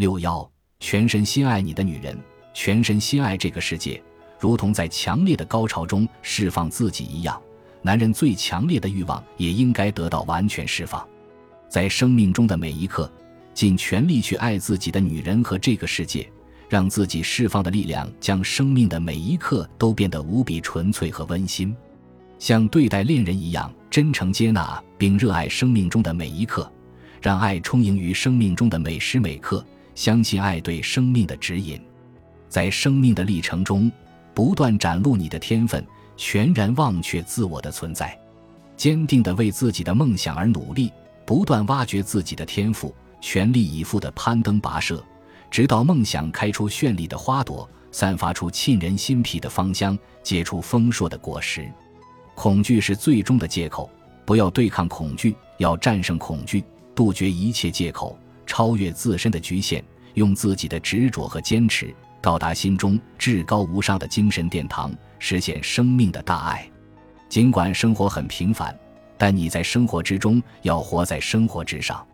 六幺，全身心爱你的女人，全身心爱这个世界，如同在强烈的高潮中释放自己一样。男人最强烈的欲望也应该得到完全释放。在生命中的每一刻，尽全力去爱自己的女人和这个世界，让自己释放的力量将生命的每一刻都变得无比纯粹和温馨，像对待恋人一样真诚接纳并热爱生命中的每一刻，让爱充盈于生命中的每时每刻。相信爱对生命的指引，在生命的历程中，不断展露你的天分，全然忘却自我的存在，坚定地为自己的梦想而努力，不断挖掘自己的天赋，全力以赴地攀登跋涉，直到梦想开出绚丽的花朵，散发出沁人心脾的芳香，结出丰硕的果实。恐惧是最终的借口，不要对抗恐惧，要战胜恐惧，杜绝一切借口。超越自身的局限，用自己的执着和坚持，到达心中至高无上的精神殿堂，实现生命的大爱。尽管生活很平凡，但你在生活之中要活在生活之上。